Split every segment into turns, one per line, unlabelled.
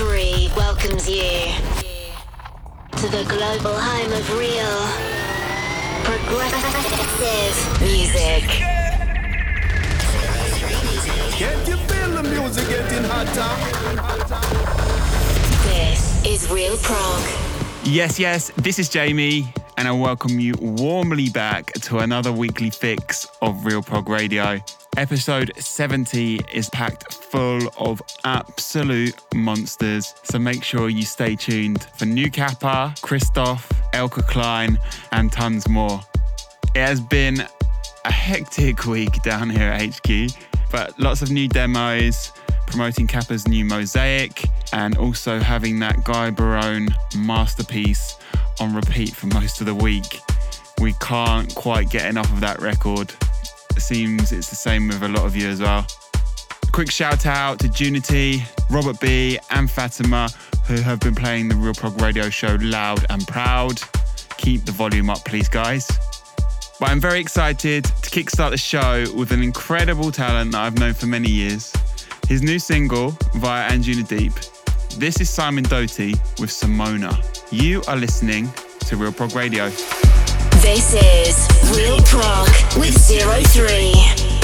03 welcomes you to the global home of real progressive music.
Can't you feel the music getting hotter?
This is Real Prog.
Yes, yes, this is Jamie, and I welcome you warmly back to another weekly fix of Real Prog Radio. Episode 70 is packed full of absolute monsters, so make sure you stay tuned for New Kappa, Christoph, Eelke Kleijn, and tons more. It has been a hectic week down here at HQ, but lots of new demos, promoting Kappa's new Mosaic, and also having that Guy Barone masterpiece on repeat for most of the week. We can't quite get enough of that record. It seems it's the same with a lot of you as well. Quick shout out to Junity, Robert B, and Fatima, who have been playing the Real Prog Radio show loud and proud. Keep the volume up, please, guys. But I'm very excited to kickstart the show with an incredible talent that I've known for many years. His new single, via Anjuna Deep. This is Simon Doty with Simona. You are listening to Real Prog Radio.
This is Real Prog with Zero Three.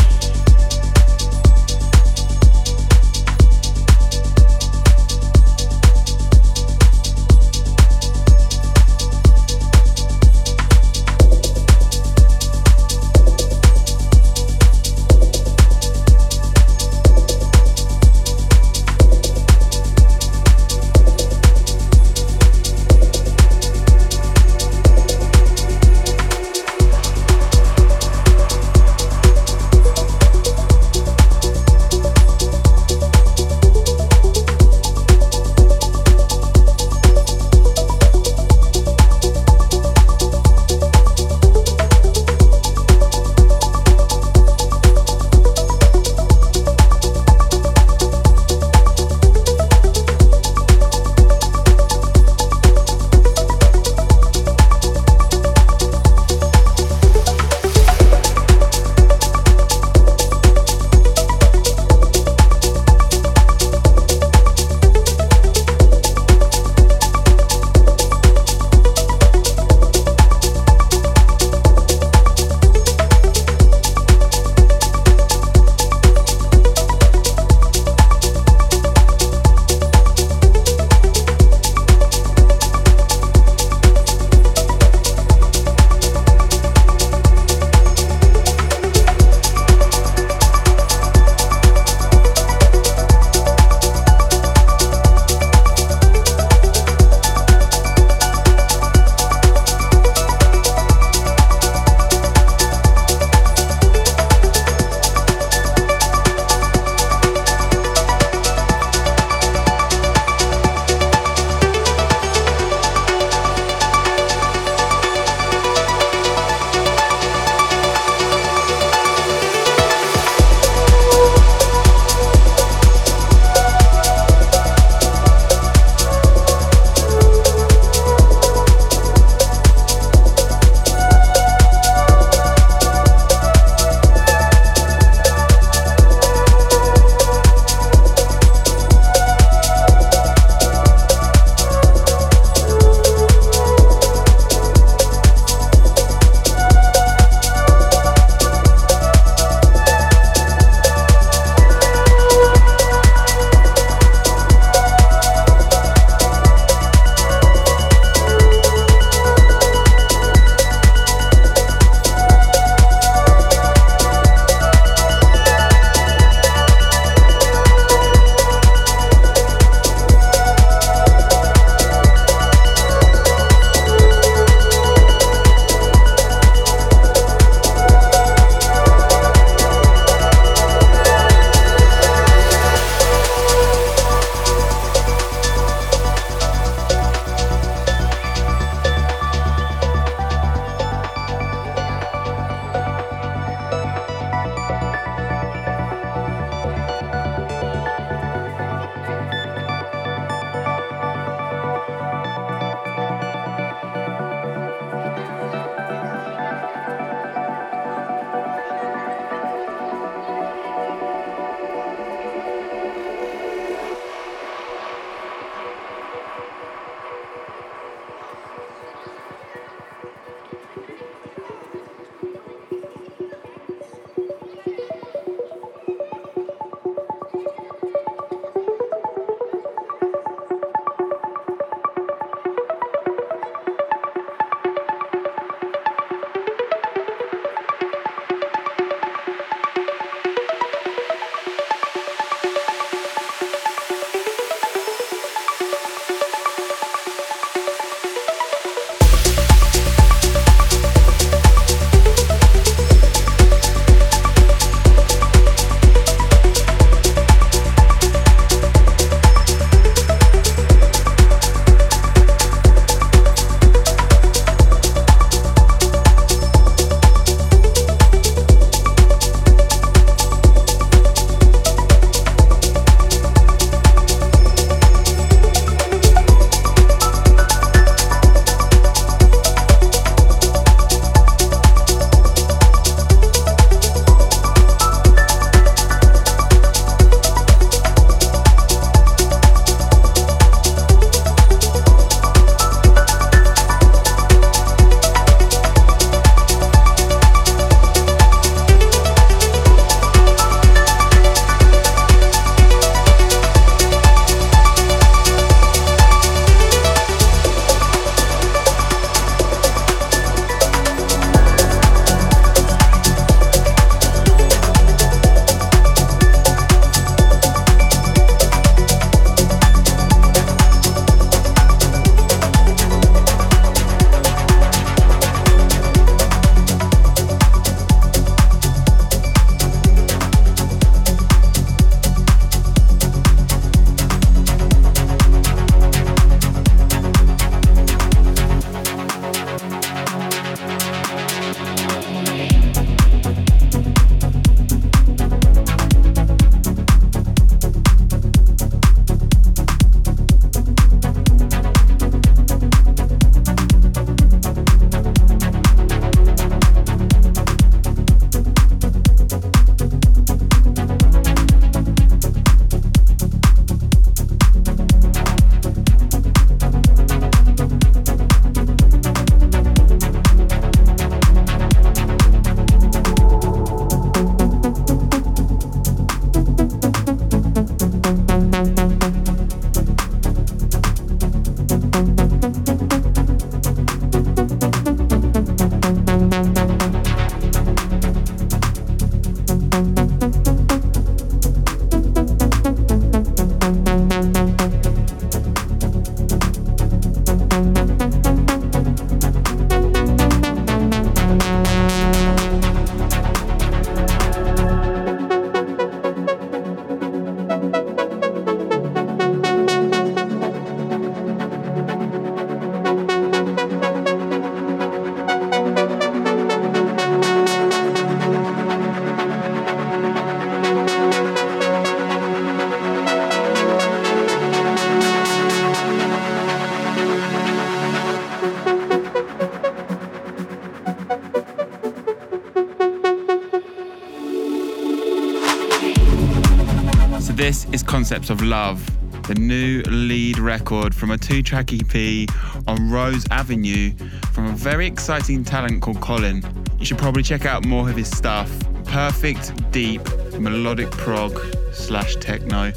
Concepts of Love, the new lead record from a two track EP on Rose Avenue from a very exciting talent called Colin. You should probably check out more of his stuff. Perfect, deep, melodic prog slash techno.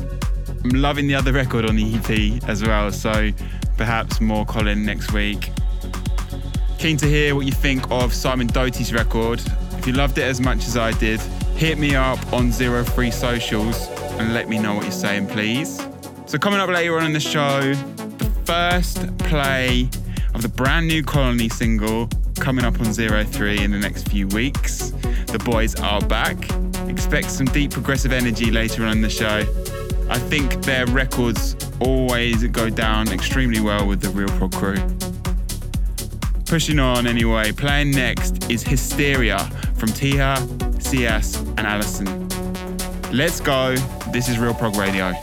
I'm loving the other record on the EP as well, so perhaps more Colin next week. Keen to hear what you think of Simon Doty's record. You loved it as much as I did, hit me up on Zero Free Socials and let me know what you're saying, please. So, coming up later on in the show, the first play of the brand new Colony single coming up on Zero Three in the next few weeks. The boys are back. Expect some deep progressive energy later on in the show. I think their records always go down extremely well with the Real Prog crew. Pushing on anyway, playing next is Hysteria from Tiha, CS, and Allison. Let's go. This is Real Prog Radio.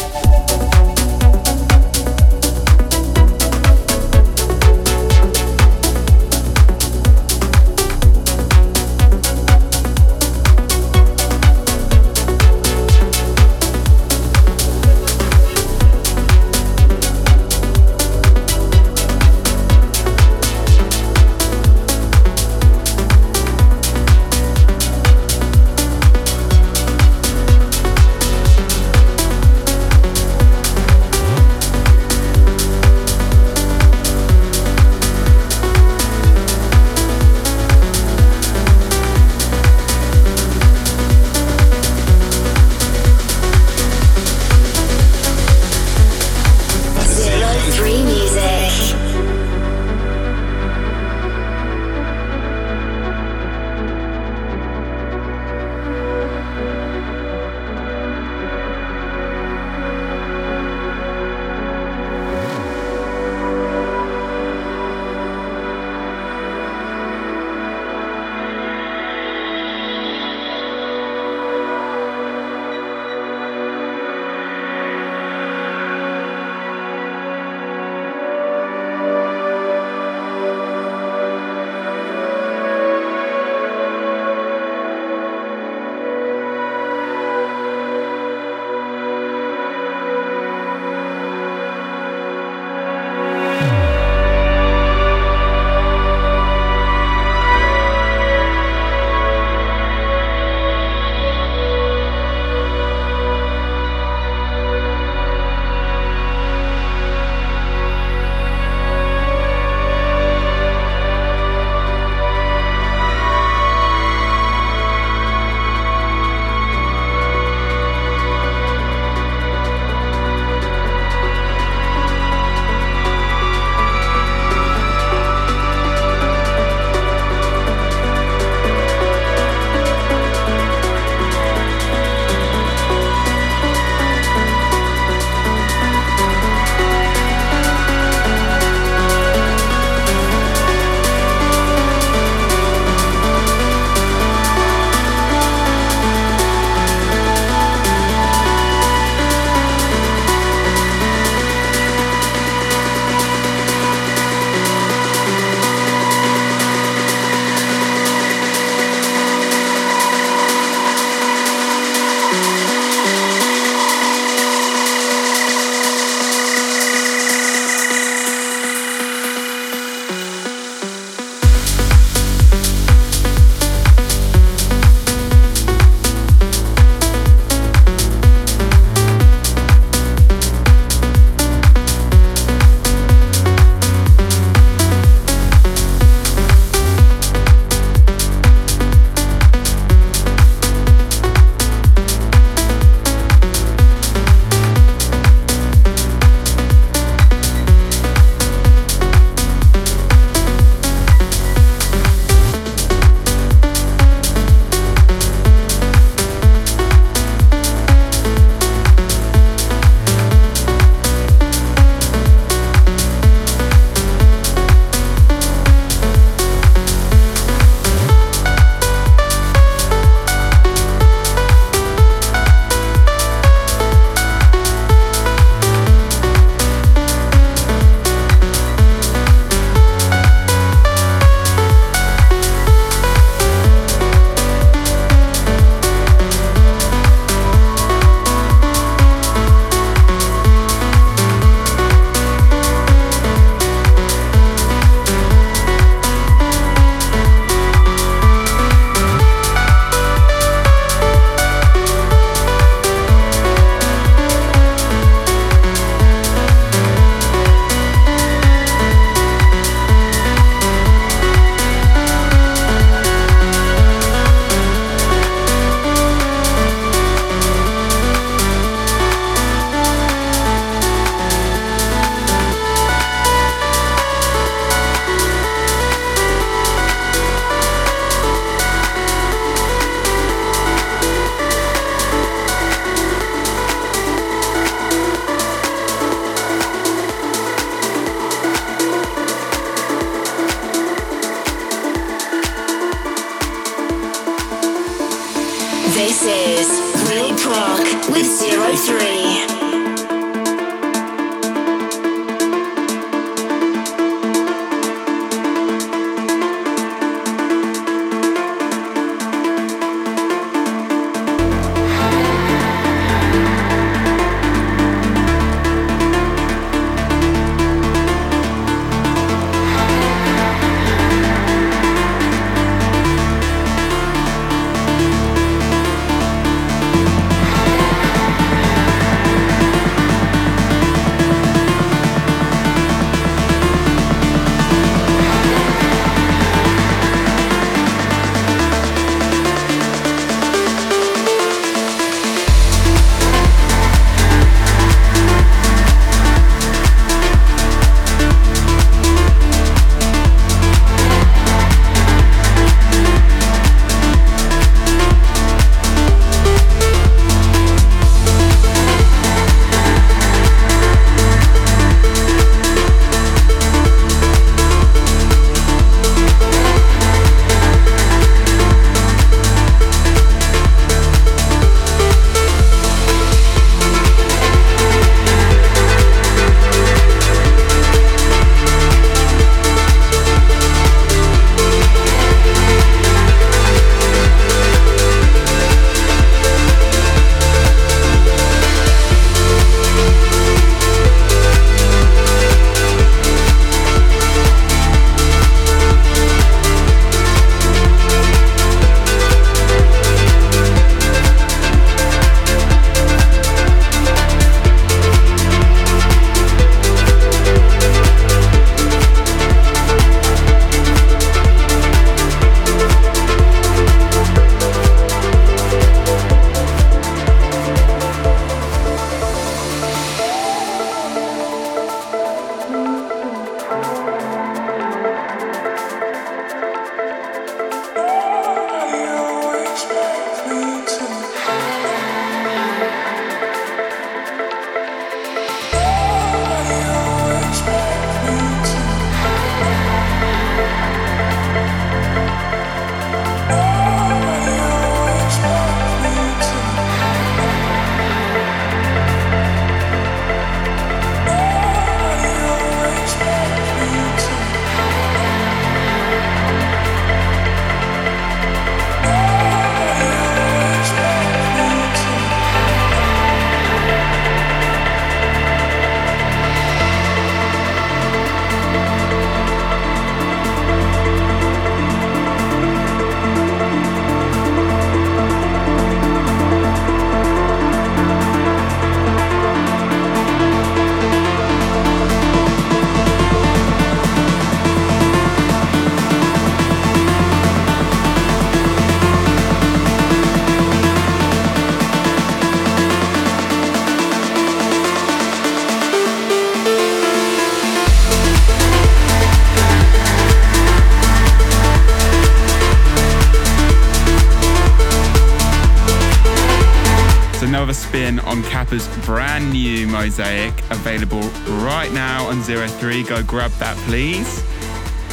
Mosaic available right now on Zero Three. Go grab that, please.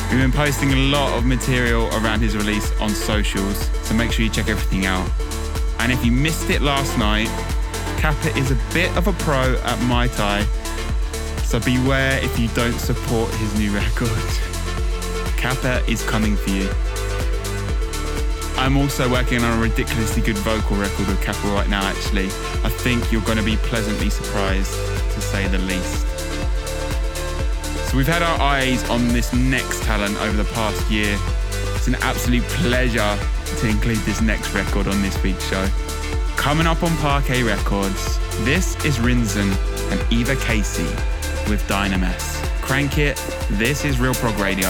We've been posting a lot of material around his release on socials, so make sure you check everything out. And if you missed it last night, Kappa is a bit of a pro at Mai Tai, so beware if you don't support his new record. Kappa is coming for you. I'm also working on a ridiculously good vocal record with Kappa right now, actually. I think you're going to be pleasantly surprised, to say the least. So, we've had our eyes on this next talent over the past year. It's an absolute pleasure to include this next record on this week's show. Coming up on Parquet Records, this is Rinzen and Eva Casey with Dynames. Crank it, this is Real Prog Radio.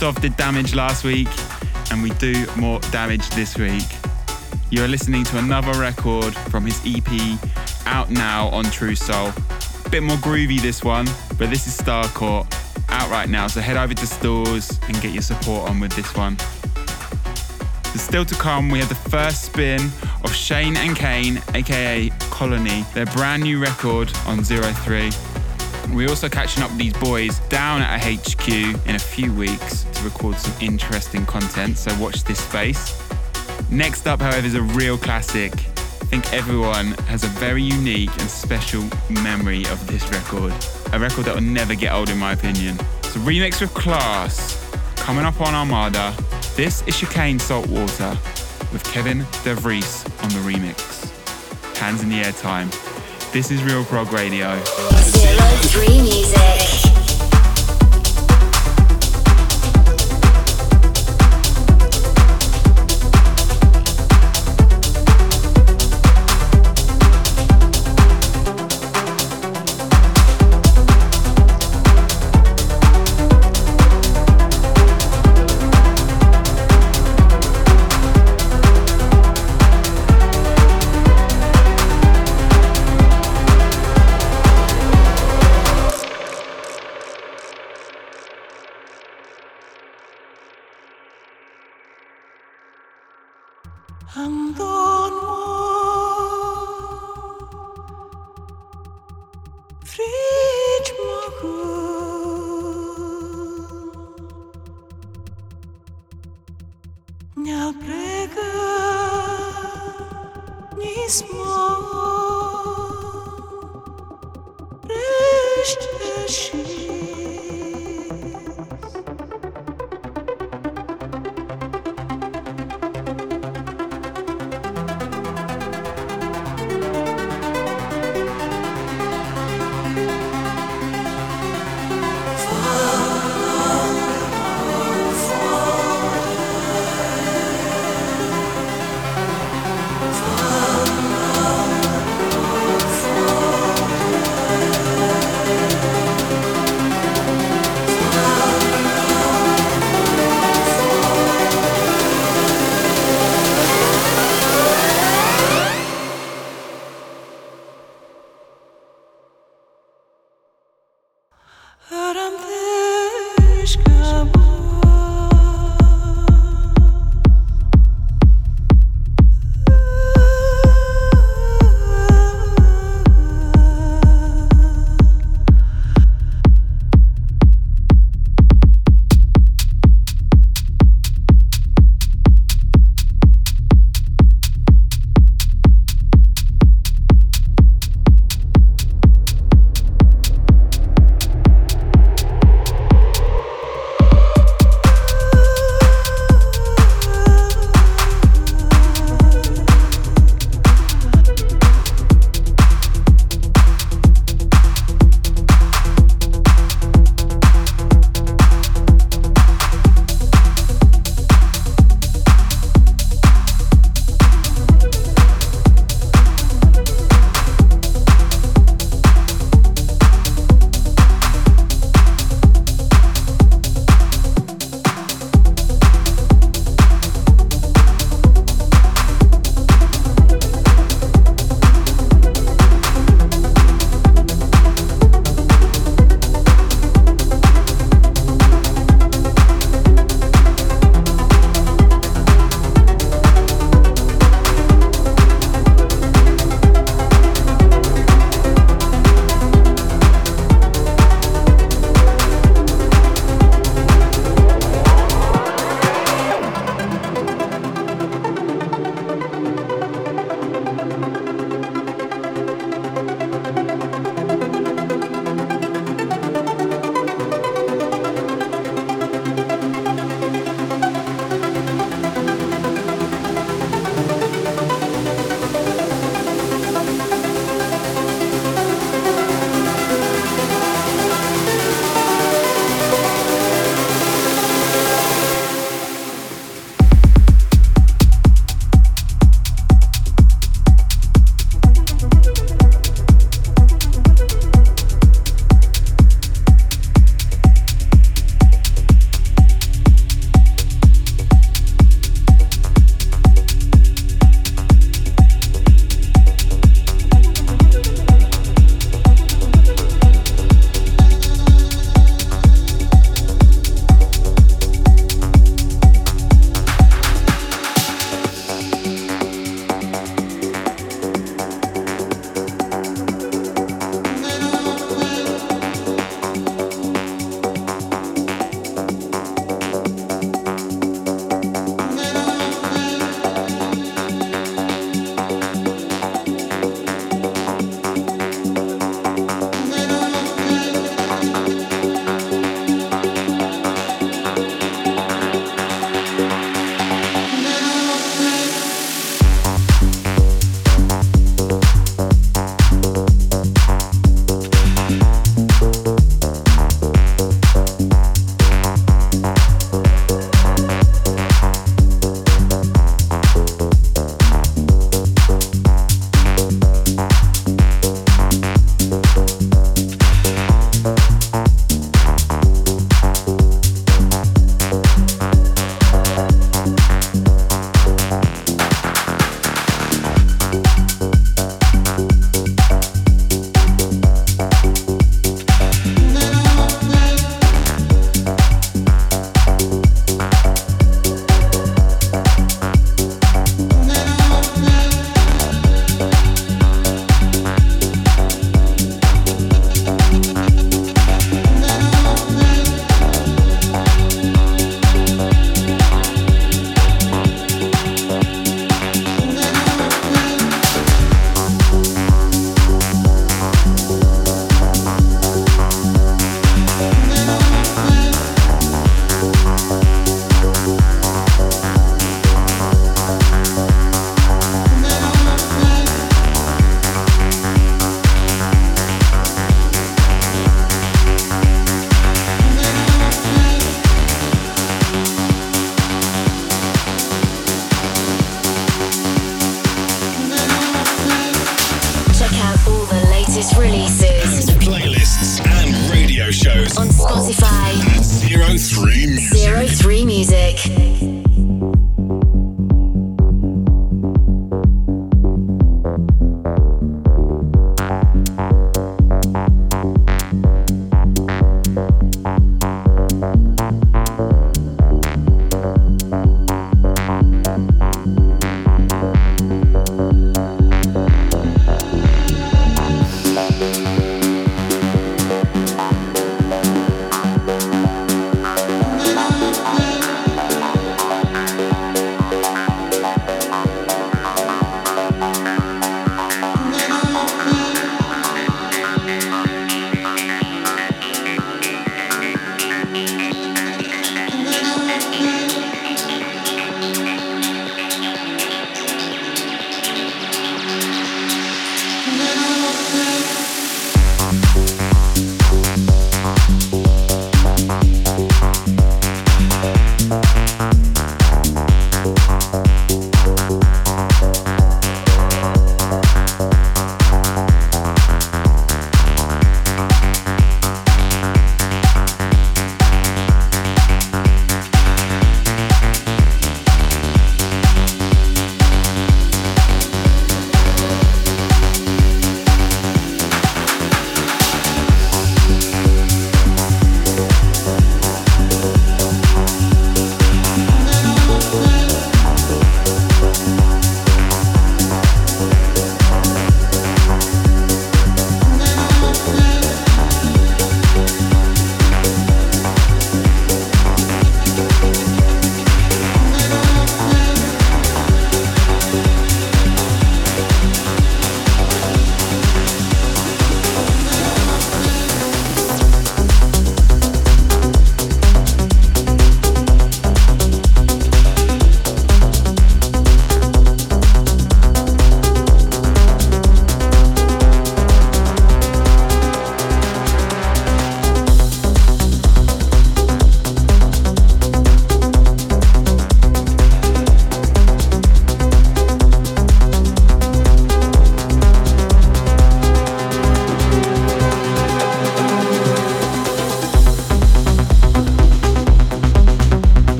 Christoph did damage last week, and we do more damage this week. You're listening to another record from his EP out now on True Soul. Bit more groovy this one, but this is Starcourt out right now, so head over to stores and get your support on with this one. So still to come, we have the first spin of Shane and Kane, aka Colony, their brand new record on Zero Three. We're also catching up with these boys down at HQ in a few weeks to record some interesting content, so watch this space. Next up, however, is a real classic. I think everyone has a very unique and special memory of this record. A record that will never get old, in my opinion. It's a remix with Class, coming up on Armada. This is Chicane Saltwater with Kevin DeVries on the remix. Hands in the air time. This is Real Prog Radio.
Zero three music.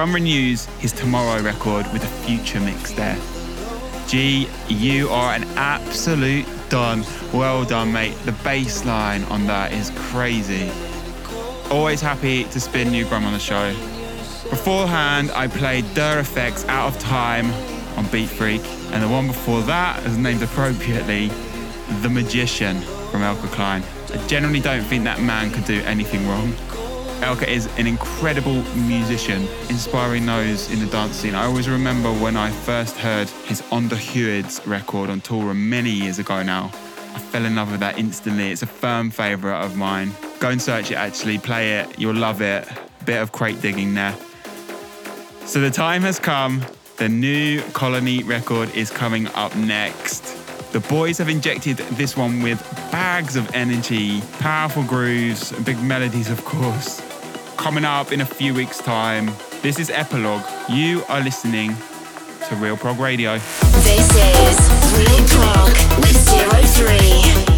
Grum renews his Tomorrow record with a future mix there. G, you are an absolute done. Well done, mate. The bass line on that is crazy. Always happy to spin new Grum on the show. Beforehand, I played Der Effects Out of Time on Beat Freak, and the one before that is named appropriately The Magician from Eelke Kleijn. I generally don't think that man could do anything wrong. Eelke is an incredible musician, inspiring those in the dance scene. I always remember when I first heard his Underhuids record on tour many years ago now. I fell in love with that instantly. It's a firm favourite of mine. Go and search it actually, play it, you'll love it. Bit of crate digging there. So the time has come. The new Colony record is coming up next. The boys have injected this one with bags of energy, powerful grooves, big melodies, of course. Coming up in a few weeks' time. This is Epilogue. You are listening to Real Prog Radio.
This is Real Prog with Zero Three.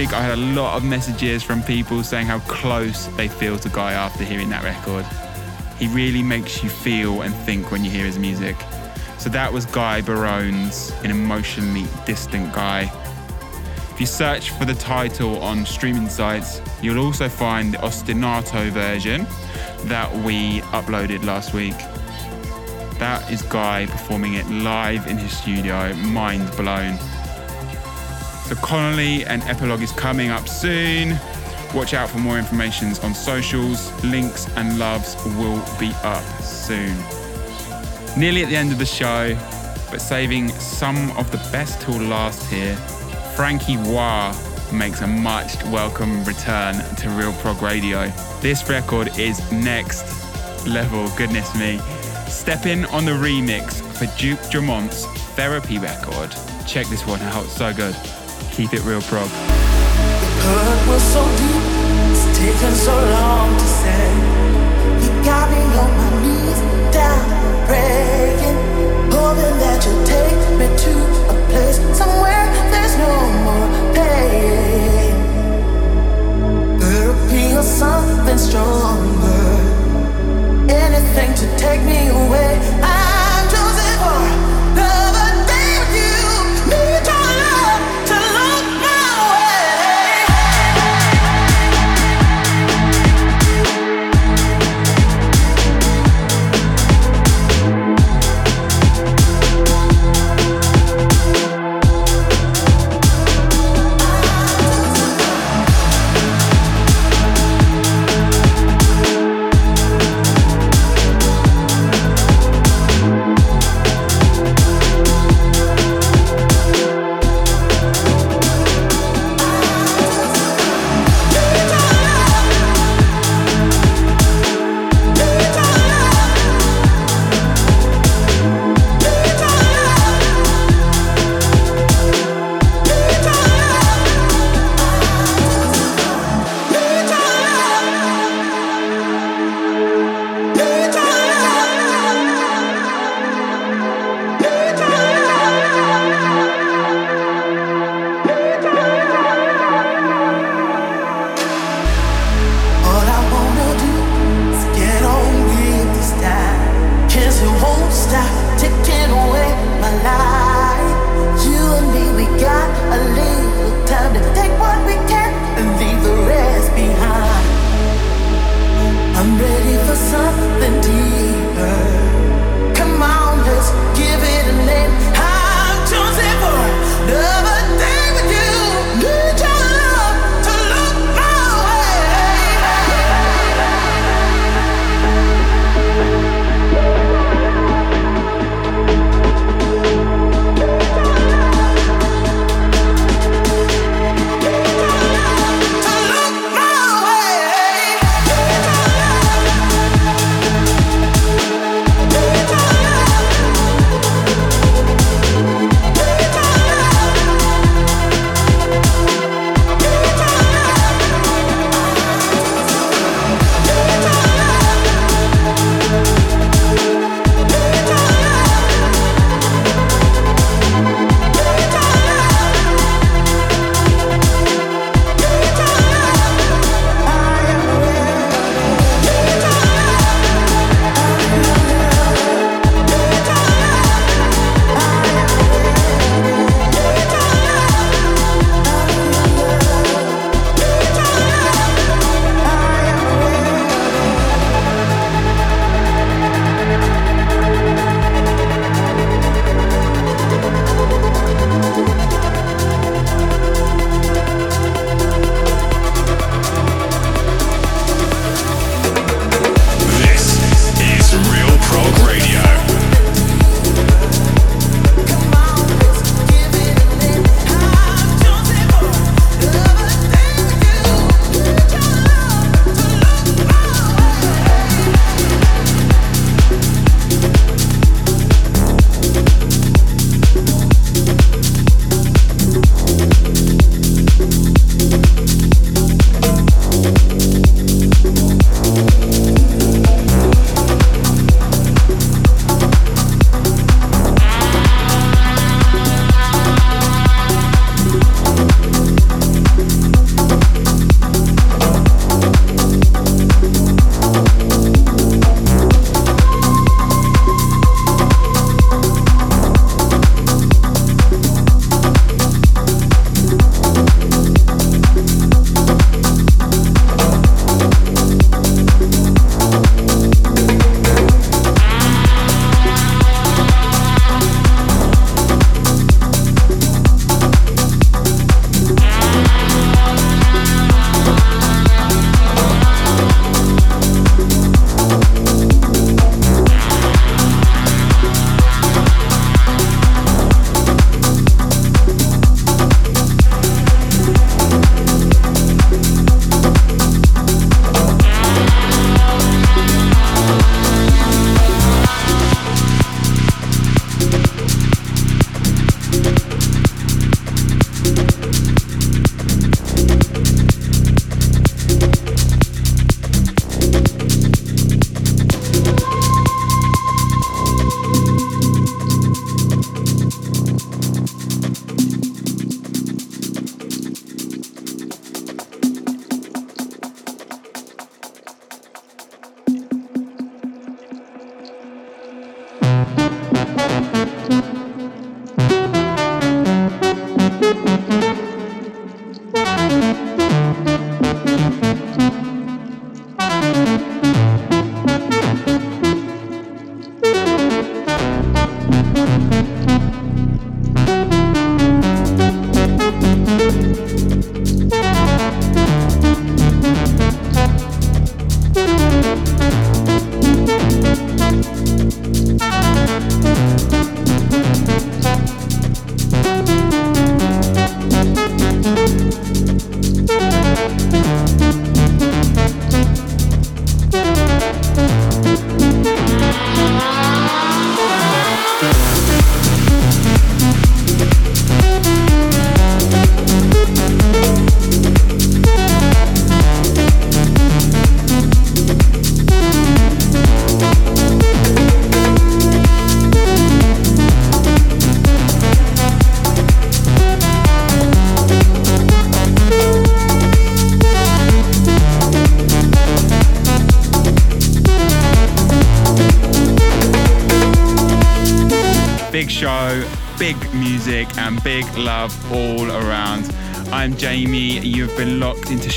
Week, I had a lot of messages from people saying how close they feel to Guy after hearing that record. He really makes you feel and think when you hear his music. So that was Guy Barone's An Emotionally Distant Guy. If you search for the title on streaming sites, you'll also find the ostinato version that we uploaded last week. That is Guy performing it live in his studio, mind blown. So Connolly and Epilogue is coming up soon. Watch out for more information on socials. Links and loves will be up soon. Nearly at the end of the show, but saving some of the best till last here, Frankie Wah makes a much welcome return to Real Prog Radio. This record is next level, goodness me. Step in on the remix for Duke Dumont's Therapy record. Check this one out, so good. Keep it real prog.
hurt was so deep, it's taken so long to say. You got me on my knees, down, hoping that you'll take me to a place somewhere there's no more pain. Something stronger, anything to take me away. I'm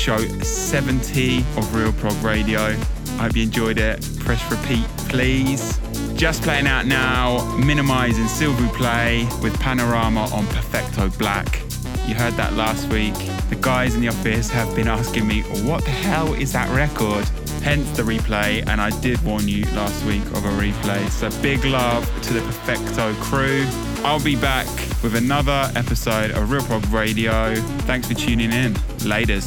show 70 of Real Prog Radio. I hope you enjoyed it. Press repeat, please. Just playing out now, Minimize and Play with Panorama on Perfecto Black. You heard that last week. The guys in the office have been asking me, what the hell is that record? Hence the replay, and I did warn you last week of a replay. So big love to the Perfecto crew. I'll be back with another episode of Real Prog Radio. Thanks for tuning in. Laters.